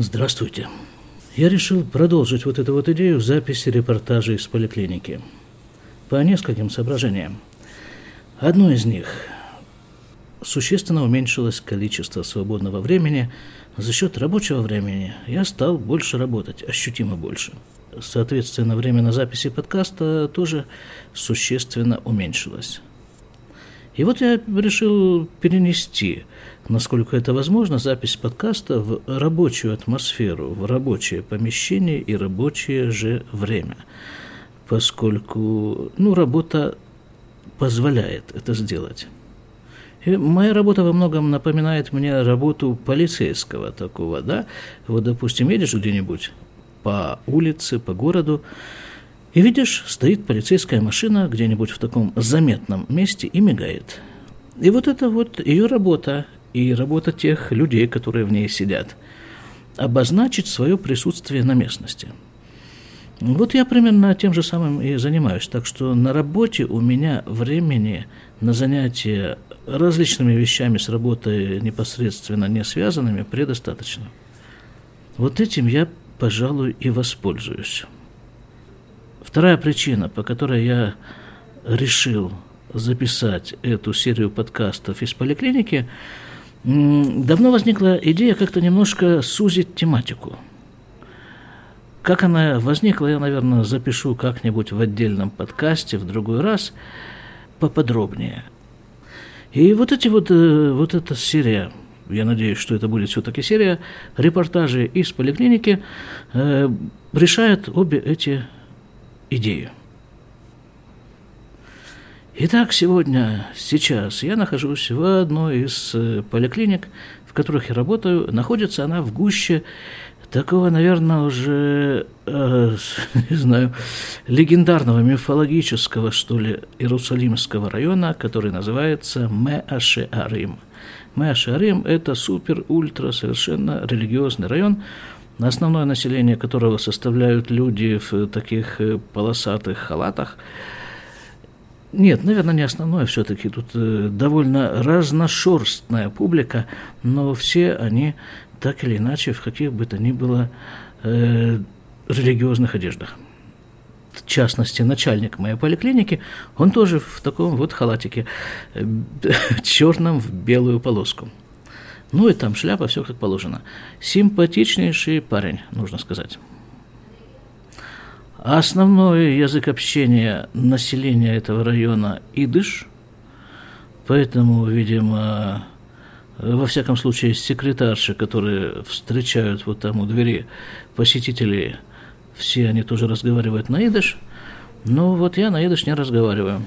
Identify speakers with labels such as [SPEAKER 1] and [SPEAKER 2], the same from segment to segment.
[SPEAKER 1] Здравствуйте. Я решил продолжить вот эту вот идею записи репортажей из поликлиники. По нескольким соображениям. Одно из них – существенно уменьшилось количество свободного времени. За счет рабочего времени я стал больше работать, ощутимо больше. Соответственно, время на записи подкаста тоже существенно уменьшилось. И вот я решил перенести, насколько это возможно, запись подкаста в рабочую атмосферу, в рабочее помещение и рабочее же время, поскольку ну, работа позволяет это сделать. И моя работа во многом напоминает мне работу полицейского такого, да. Вот, допустим, едешь где-нибудь по улице, по городу, и видишь, стоит полицейская машина где-нибудь в таком заметном месте и мигает. И вот это вот ее работа, и работа тех людей, которые в ней сидят, обозначить свое присутствие на местности. Вот я примерно тем же самым и занимаюсь. Так что на работе у меня времени на занятия различными вещами с работой непосредственно не связанными предостаточно. Вот этим я, пожалуй, и воспользуюсь. Вторая причина, по которой я решил записать эту серию подкастов из поликлиники, давно возникла идея как-то немножко сузить тематику. Как она возникла, я, наверное, запишу как-нибудь в отдельном подкасте в другой раз поподробнее. И вот эти вот, э, вот эта серия, я надеюсь, что это будет все-таки серия репортажей из поликлиники, э, решает обе эти идею. Итак, сегодня, сейчас я нахожусь в одной из э, поликлиник, в которых я работаю. Находится она в гуще такого, наверное, уже, э, не знаю, легендарного, мифологического, что ли, Иерусалимского района, который называется Меашеарим. Меашеарим – это супер-ультра совершенно религиозный район, основное население которого составляют люди в таких э, полосатых халатах. Нет, наверное, не основное все-таки. Тут э, довольно разношерстная публика, но все они так или иначе в каких бы то ни было э, религиозных одеждах. В частности, начальник моей поликлиники, он тоже в таком вот халатике, э, черном в белую полоску. Ну и там шляпа, все как положено. Симпатичнейший парень, нужно сказать. Основной язык общения населения этого района – идыш, поэтому, видимо, во всяком случае, секретарши, которые встречают вот там у двери посетителей, все они тоже разговаривают на идыш, но вот я на идыш не разговариваю.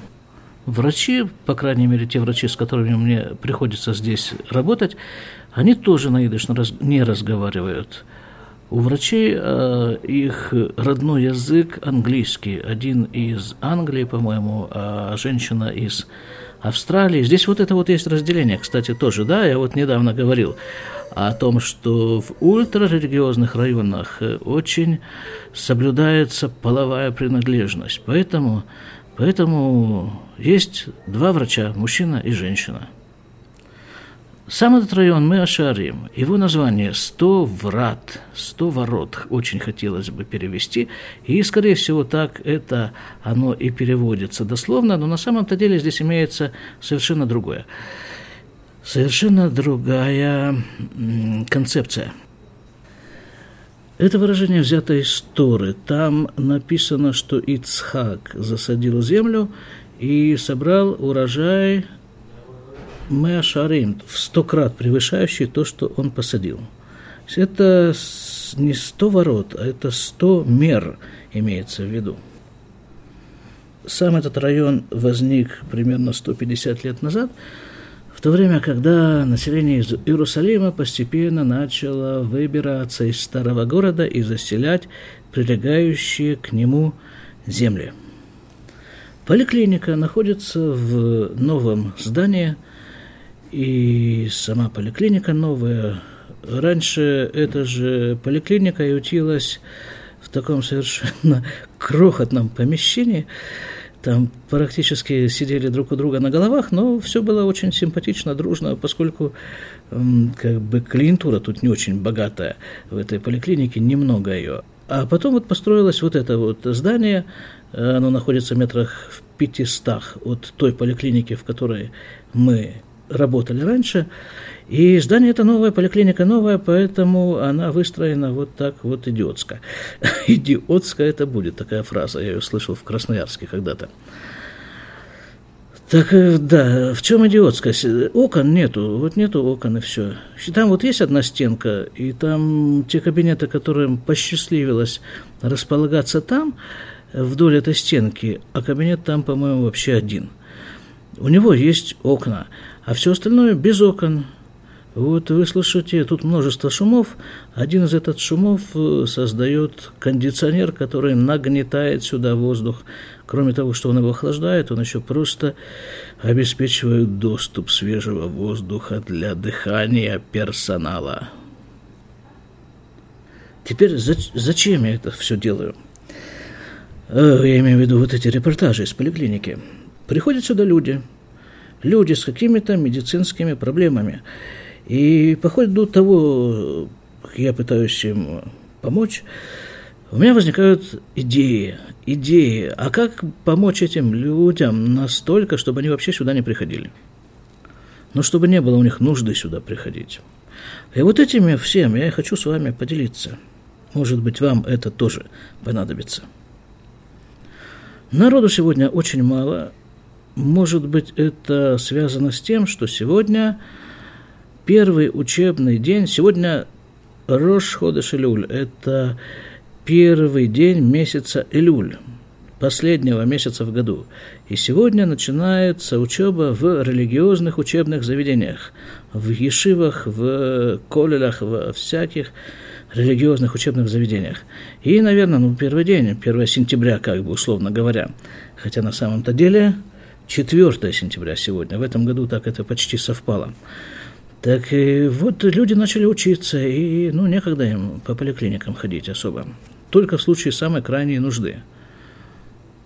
[SPEAKER 1] Врачи, по крайней мере, те врачи, с которыми мне приходится здесь работать, они тоже на идыш не разговаривают. У врачей э, их родной язык английский. Один из Англии, по-моему, а женщина из Австралии. Здесь вот это вот есть разделение, кстати, тоже, да, я вот недавно говорил о том, что в ультрарелигиозных районах э, очень соблюдается половая принадлежность. Поэтому Поэтому есть два врача, мужчина и женщина. Сам этот район мы ошарим. Его название «Сто врат», «Сто ворот» очень хотелось бы перевести. И, скорее всего, так это оно и переводится дословно, но на самом-то деле здесь имеется совершенно другое. Совершенно другая концепция – это выражение взято из Торы. Там написано, что Ицхак засадил землю и собрал урожай Меашарим, в сто крат превышающий то, что он посадил. Это не сто ворот, а это сто мер имеется в виду. Сам этот район возник примерно 150 лет назад – в то время, когда население из Иерусалима постепенно начало выбираться из старого города и заселять прилегающие к нему земли. Поликлиника находится в новом здании, и сама поликлиника новая. Раньше эта же поликлиника ютилась в таком совершенно крохотном помещении, там практически сидели друг у друга на головах, но все было очень симпатично, дружно, поскольку как бы клиентура тут не очень богатая в этой поликлинике, немного ее. А потом вот построилось вот это вот здание, оно находится в метрах в 500 от той поликлиники, в которой мы работали раньше. И здание это новое, поликлиника новая, поэтому она выстроена вот так вот идиотско. идиотско это будет, такая фраза, я ее слышал в Красноярске когда-то. Так, э, да, в чем идиотскость? Окон нету, вот нету окон и все. Там вот есть одна стенка, и там те кабинеты, которым посчастливилось располагаться там, вдоль этой стенки, а кабинет там, по-моему, вообще один. У него есть окна, а все остальное без окон. Вот вы слышите, тут множество шумов. Один из этих шумов э, создает кондиционер, который нагнетает сюда воздух. Кроме того, что он его охлаждает, он еще просто обеспечивает доступ свежего воздуха для дыхания персонала. Теперь зачем я это все делаю? Э, я имею в виду вот эти репортажи из поликлиники. Приходят сюда люди, люди с какими-то медицинскими проблемами. И по ходу того, как я пытаюсь им помочь, у меня возникают идеи, идеи, а как помочь этим людям настолько, чтобы они вообще сюда не приходили? Но чтобы не было у них нужды сюда приходить. И вот этими всем я хочу с вами поделиться. Может быть, вам это тоже понадобится. Народу сегодня очень мало. Может быть, это связано с тем, что сегодня первый учебный день, сегодня Рош Ходыш Илюль, это первый день месяца Илюль, последнего месяца в году. И сегодня начинается учеба в религиозных учебных заведениях, в ешивах, в колелях, в всяких религиозных учебных заведениях. И, наверное, ну, первый день, 1 сентября, как бы условно говоря, хотя на самом-то деле 4 сентября сегодня, в этом году так это почти совпало. Так и вот люди начали учиться, и ну, некогда им по поликлиникам ходить особо. Только в случае самой крайней нужды.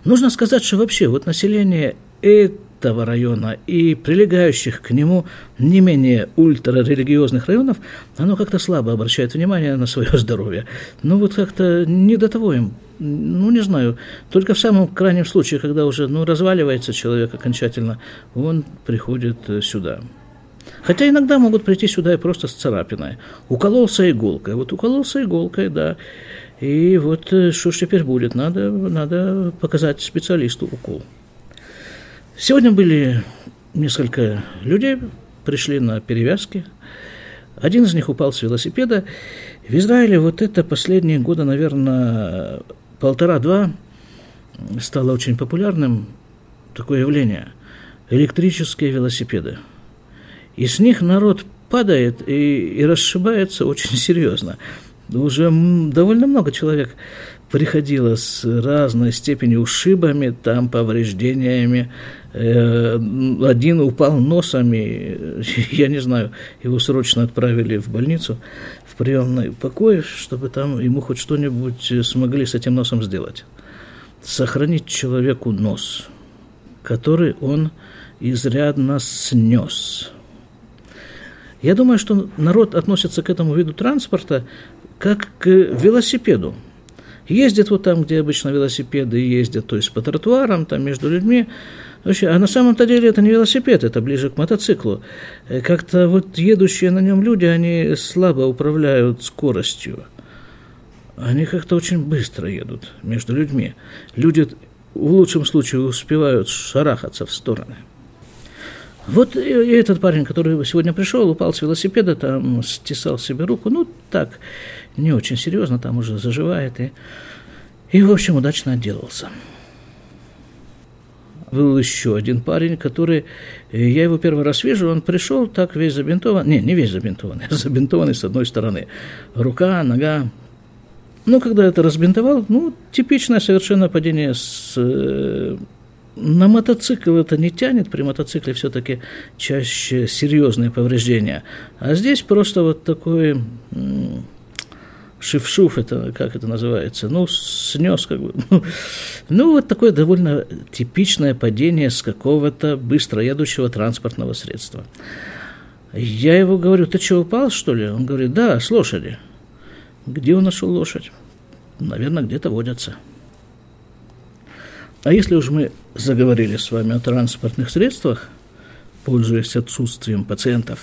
[SPEAKER 1] Нужно сказать, что вообще вот население этого района и прилегающих к нему не менее ультрарелигиозных районов, оно как-то слабо обращает внимание на свое здоровье. Ну вот как-то не до того им, ну не знаю, только в самом крайнем случае, когда уже ну, разваливается человек окончательно, он приходит сюда. Хотя иногда могут прийти сюда и просто с царапиной. Укололся иголкой. Вот укололся иголкой, да. И вот э, что ж теперь будет? Надо, надо показать специалисту укол. Сегодня были несколько людей, пришли на перевязки. Один из них упал с велосипеда. В Израиле вот это последние годы, наверное, полтора-два стало очень популярным такое явление – электрические велосипеды – и с них народ падает и, и расшибается очень серьезно. Уже довольно много человек приходило с разной степенью ушибами, там повреждениями. Э, один упал носом, и, я не знаю, его срочно отправили в больницу, в приемный покой, чтобы там ему хоть что-нибудь смогли с этим носом сделать. Сохранить человеку нос, который он изрядно снес – я думаю, что народ относится к этому виду транспорта как к велосипеду. Ездит вот там, где обычно велосипеды ездят, то есть по тротуарам, там между людьми. Вообще, а на самом-то деле это не велосипед, это ближе к мотоциклу. Э, как-то вот едущие на нем люди, они слабо управляют скоростью. Они как-то очень быстро едут между людьми. Люди в лучшем случае успевают шарахаться в стороны. Вот и этот парень, который сегодня пришел, упал с велосипеда, там стесал себе руку, ну так, не очень серьезно, там уже заживает, и, и в общем, удачно отделался. Был еще один парень, который, я его первый раз вижу, он пришел так весь забинтован, не, не весь забинтованный, а забинтованный с одной стороны, рука, нога, ну, когда это разбинтовал, ну, типичное совершенно падение с э, на мотоцикл это не тянет, при мотоцикле все-таки чаще серьезные повреждения. А здесь просто вот такой шифшуф, это как это называется, ну, снес как бы. Ну, вот такое довольно типичное падение с какого-то быстро едущего транспортного средства. Я его говорю, ты что, упал, что ли? Он говорит, да, с лошади. Где он нашел лошадь? Наверное, где-то водятся. А если уж мы заговорили с вами о транспортных средствах, пользуясь отсутствием пациентов,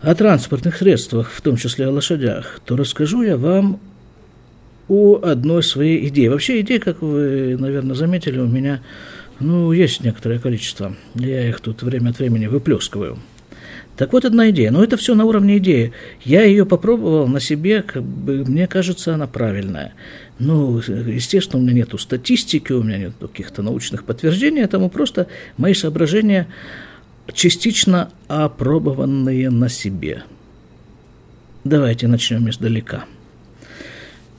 [SPEAKER 1] о транспортных средствах, в том числе о лошадях, то расскажу я вам о одной своей идее. Вообще идей, как вы, наверное, заметили, у меня ну, есть некоторое количество. Я их тут время от времени выплескиваю – так вот, одна идея. Но это все на уровне идеи. Я ее попробовал на себе, как бы, мне кажется, она правильная. Ну, естественно, у меня нет статистики, у меня нет каких-то научных подтверждений этому, просто мои соображения частично опробованные на себе. Давайте начнем издалека.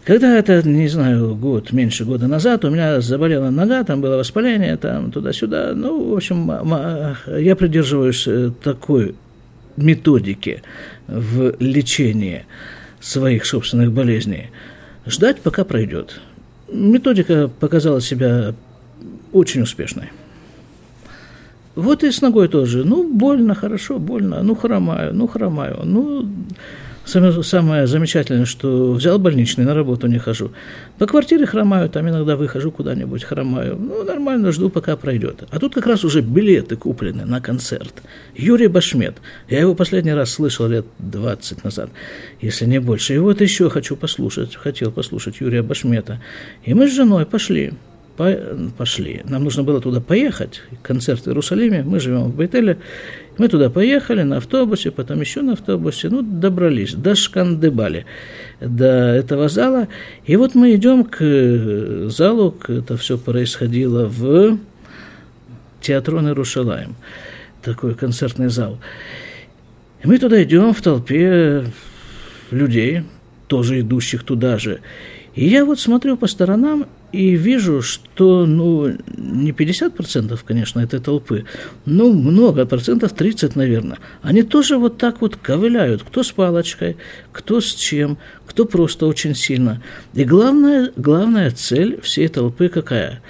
[SPEAKER 1] Когда это, не знаю, год, меньше года назад, у меня заболела нога, там было воспаление, там туда-сюда. Ну, в общем, я придерживаюсь э, такой методики в лечении своих собственных болезней, ждать, пока пройдет. Методика показала себя очень успешной. Вот и с ногой тоже. Ну, больно, хорошо, больно. Ну, хромаю, ну, хромаю. Ну, Самое, самое замечательное, что взял больничный, на работу не хожу. По квартире хромаю, там иногда выхожу куда-нибудь, хромаю. Ну, нормально, жду, пока пройдет. А тут как раз уже билеты куплены на концерт. Юрий Башмет. Я его последний раз слышал лет 20 назад, если не больше. И вот еще хочу послушать, хотел послушать Юрия Башмета. И мы с женой пошли пошли. Нам нужно было туда поехать, концерт в Иерусалиме, мы живем в Бейтеле, мы туда поехали на автобусе, потом еще на автобусе, ну, добрались, до Шкандебали, до этого зала, и вот мы идем к э, залу, это все происходило в театрон Иерушалаем, такой концертный зал. И мы туда идем в толпе людей, тоже идущих туда же, и я вот смотрю по сторонам и вижу, что, ну, не 50%, конечно, этой толпы, ну, много, процентов 30, наверное. Они тоже вот так вот ковыляют, кто с палочкой, кто с чем, кто просто очень сильно. И главная, главная цель всей толпы какая?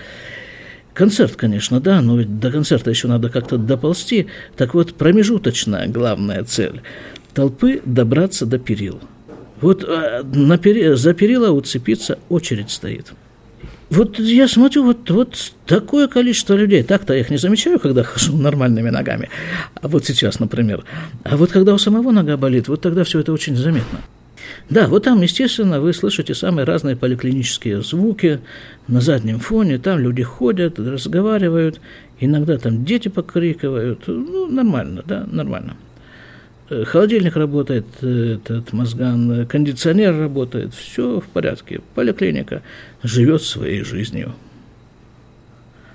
[SPEAKER 1] Концерт, конечно, да, но ведь до концерта еще надо как-то доползти. Так вот, промежуточная главная цель толпы – добраться до перил – вот а, на пери, за перила уцепиться очередь стоит. Вот я смотрю, вот, вот такое количество людей. Так-то я их не замечаю, когда хожу нормальными ногами. А вот сейчас, например. А вот когда у самого нога болит, вот тогда все это очень заметно. Да, вот там, естественно, вы слышите самые разные поликлинические звуки на заднем фоне. Там люди ходят, разговаривают. Иногда там дети покрикивают. Ну, нормально, да, нормально. Э, холодильник работает, э, этот мозган, э, кондиционер работает, все в порядке. Поликлиника живет своей жизнью,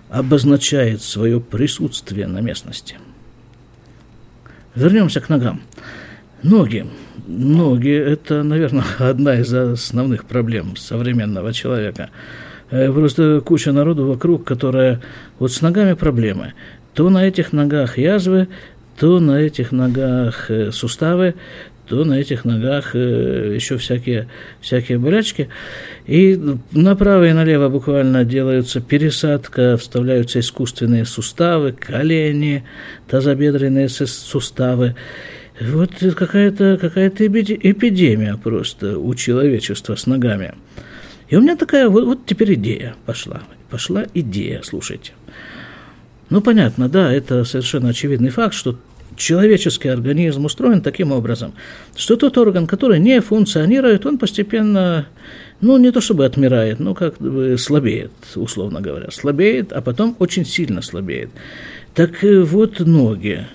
[SPEAKER 1] обозначает свое присутствие на местности. Вернемся к ногам. Ноги. Ноги – это, наверное, одна из основных проблем современного человека. Просто куча народу вокруг, которая вот с ногами проблемы. То на этих ногах язвы, то на этих ногах э, суставы, то на этих ногах э, еще всякие, всякие болячки. И направо и налево буквально делаются пересадка, вставляются искусственные суставы, колени, тазобедренные суставы. Вот какая-то какая эпидемия просто у человечества с ногами. И у меня такая вот, вот теперь идея пошла. Пошла идея, слушайте. Ну, понятно, да, это совершенно очевидный факт, что человеческий организм устроен таким образом, что тот орган, который не функционирует, он постепенно, ну, не то чтобы отмирает, но как бы слабеет, условно говоря, слабеет, а потом очень сильно слабеет. Так вот ноги,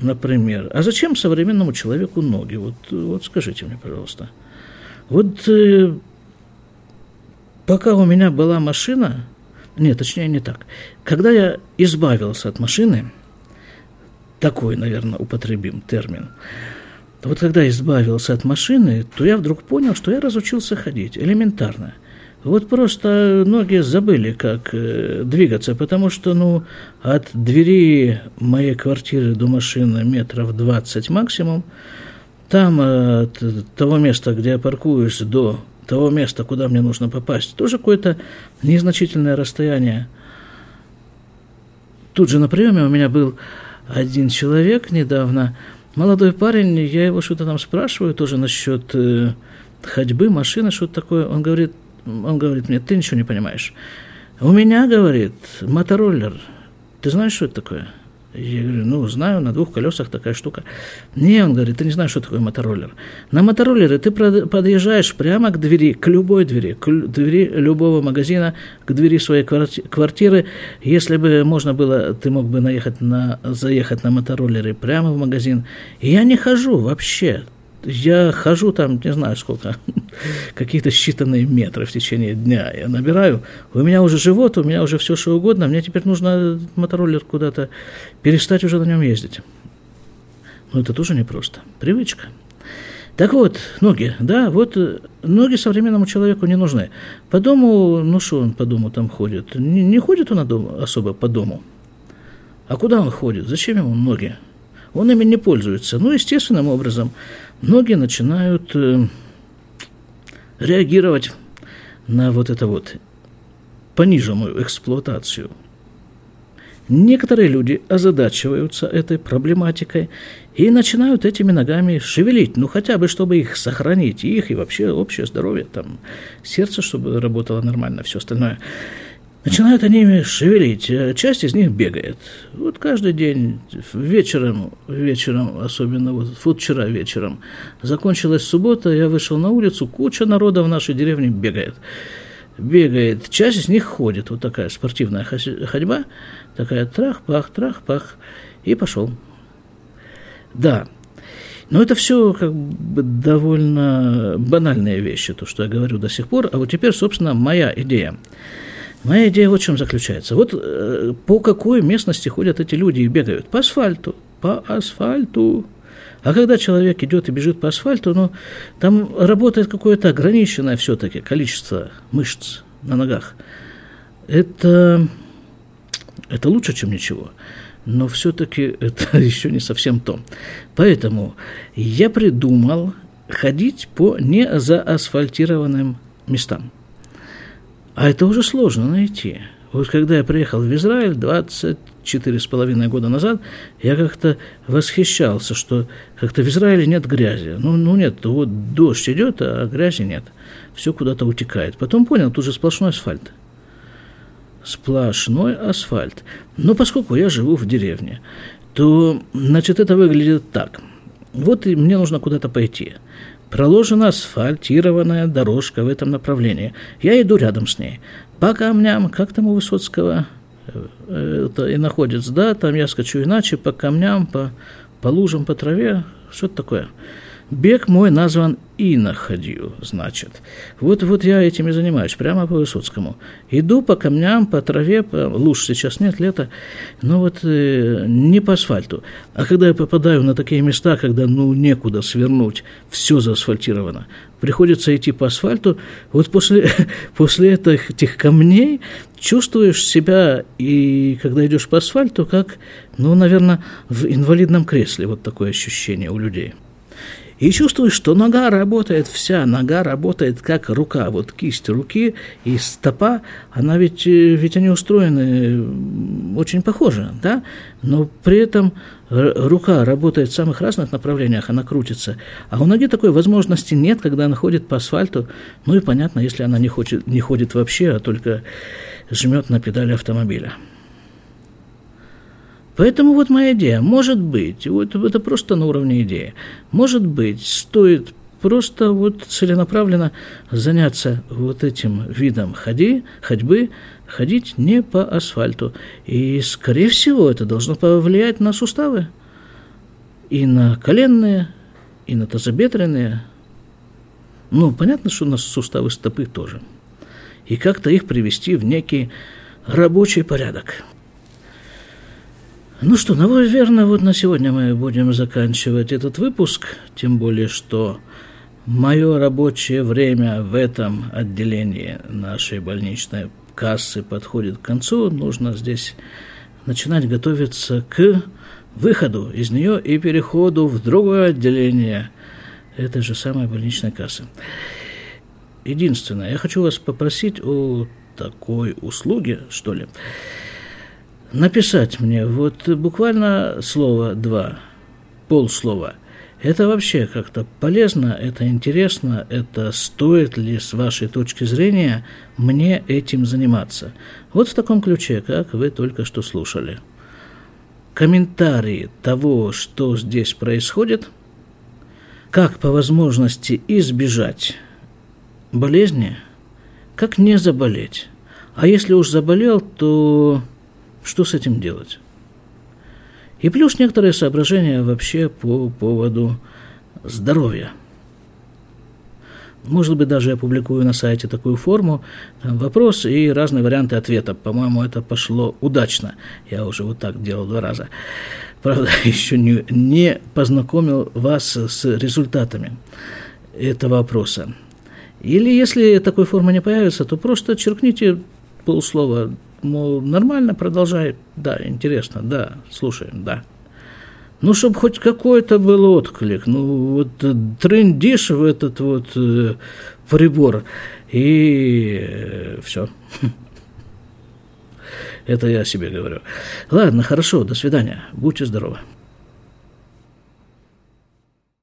[SPEAKER 1] например. А зачем современному человеку ноги? Вот, вот скажите мне, пожалуйста. Вот э, пока у меня была машина, нет, точнее не так. Когда я избавился от машины, такой, наверное, употребим термин, вот когда избавился от машины, то я вдруг понял, что я разучился ходить, элементарно. Вот просто ноги забыли, как э, двигаться, потому что, ну, от двери моей квартиры до машины метров 20 максимум, там от того места, где я паркуюсь, до того места, куда мне нужно попасть, тоже какое-то незначительное расстояние. Тут же на приеме у меня был один человек недавно, молодой парень, я его что-то там спрашиваю, тоже насчет э, ходьбы, машины, что-то такое. Он говорит, он говорит мне, ты ничего не понимаешь. У меня, говорит, мотороллер. Ты знаешь, что это такое? Я говорю, ну, знаю, на двух колесах такая штука. Не, он говорит, ты не знаешь, что такое мотороллер. На мотороллере ты подъезжаешь прямо к двери, к любой двери, к двери любого магазина, к двери своей квартиры. Если бы можно было, ты мог бы наехать на, заехать на мотороллере прямо в магазин. Я не хожу вообще я хожу там, не знаю сколько, какие-то считанные метры в течение дня. Я набираю, у меня уже живот, у меня уже все что угодно, мне теперь нужно мотороллер куда-то перестать уже на нем ездить. Но это тоже непросто. Привычка. Так вот, ноги, да, вот э, ноги современному человеку не нужны. По дому, ну что он по дому там ходит? Не, не ходит он особо по дому. А куда он ходит? Зачем ему ноги? Он ими не пользуется. Ну, естественным образом многие начинают э, реагировать на вот это вот пониженную эксплуатацию. Некоторые люди озадачиваются этой проблематикой и начинают этими ногами шевелить, ну хотя бы, чтобы их сохранить, их и вообще общее здоровье, там, сердце, чтобы работало нормально, все остальное. Начинают они ими шевелить. Э, часть из них бегает. Вот каждый день, вечером, вечером, особенно вот, вот вчера вечером, закончилась суббота, я вышел на улицу, куча народа в нашей деревне бегает. Бегает. Часть из них ходит. Вот такая спортивная ходьба. Такая трах-пах, трах-пах. И пошел. Да, но это все как бы довольно банальные вещи, то, что я говорю до сих пор. А вот теперь, собственно, моя идея. Моя идея вот в чем заключается. Вот э, по какой местности ходят эти люди и бегают? По асфальту. По асфальту. А когда человек идет и бежит по асфальту, ну, там работает какое-то ограниченное все-таки количество мышц на ногах. Это, это лучше, чем ничего. Но все-таки это еще не совсем то. Поэтому я придумал ходить по незаасфальтированным местам. А это уже сложно найти. Вот когда я приехал в Израиль 24 с половиной года назад, я как-то восхищался, что как-то в Израиле нет грязи. Ну, ну нет, вот дождь идет, а грязи нет. Все куда-то утекает. Потом понял, тут же сплошной асфальт. Сплошной асфальт. Но поскольку я живу в деревне, то, значит, это выглядит так. Вот и мне нужно куда-то пойти. Проложена асфальтированная дорожка в этом направлении. Я иду рядом с ней. По камням, как там у Высоцкого э, это и находится, да, там я скачу иначе, по камням, по, по лужам, по траве, что это такое. Бег мой назван иноходью, значит. Вот, вот я этим и занимаюсь, прямо по Высоцкому. Иду по камням, по траве, по... луж сейчас нет, лето, но вот э, не по асфальту. А когда я попадаю на такие места, когда ну некуда свернуть, все заасфальтировано, приходится идти по асфальту, вот после, после этих, этих камней чувствуешь себя, и когда идешь по асфальту, как, ну, наверное, в инвалидном кресле, вот такое ощущение у людей. И чувствуешь, что нога работает вся, нога работает как рука, вот кисть руки и стопа, она ведь, э, ведь они устроены очень похоже, да, но при этом рука работает в самых разных направлениях, она крутится, а у ноги такой возможности нет, когда она ходит по асфальту, ну и понятно, если она не, хочет, не ходит вообще, а только жмет на педали автомобиля. Поэтому вот моя идея, может быть, вот это просто на уровне идеи, может быть, стоит просто вот целенаправленно заняться вот этим видом ходи, ходьбы, ходить не по асфальту. И, скорее всего, это должно повлиять на суставы. И на коленные, и на тазобедренные. Ну, понятно, что на суставы стопы тоже. И как-то их привести в некий рабочий порядок. Ну что, наверное, вот на сегодня мы будем заканчивать этот выпуск, тем более, что мое рабочее время в этом отделении нашей больничной кассы подходит к концу. Нужно здесь начинать готовиться к выходу из нее и переходу в другое отделение этой же самой больничной кассы. Единственное, я хочу вас попросить о такой услуге, что ли, написать мне вот буквально слово два, полслова. Это вообще как-то полезно, это интересно, это стоит ли с вашей точки зрения мне этим заниматься. Вот в таком ключе, как вы только что слушали. Комментарии того, что здесь происходит, как по возможности избежать болезни, как не заболеть. А если уж заболел, то что с этим делать? И плюс некоторые соображения вообще по поводу здоровья. Может быть, даже я публикую на сайте такую форму, там вопрос и разные варианты ответа. По-моему, это пошло удачно. Я уже вот так делал два раза. Правда, еще не, не познакомил вас с результатами этого опроса. Или если такой формы не появится, то просто черкните полслова мол, нормально, продолжай, да, интересно, да, слушаем, да. Ну, чтобы хоть какой-то был отклик, ну, вот э, трендишь в этот вот э, прибор, и э, все. Это я себе говорю. Ладно, хорошо, до свидания, будьте здоровы.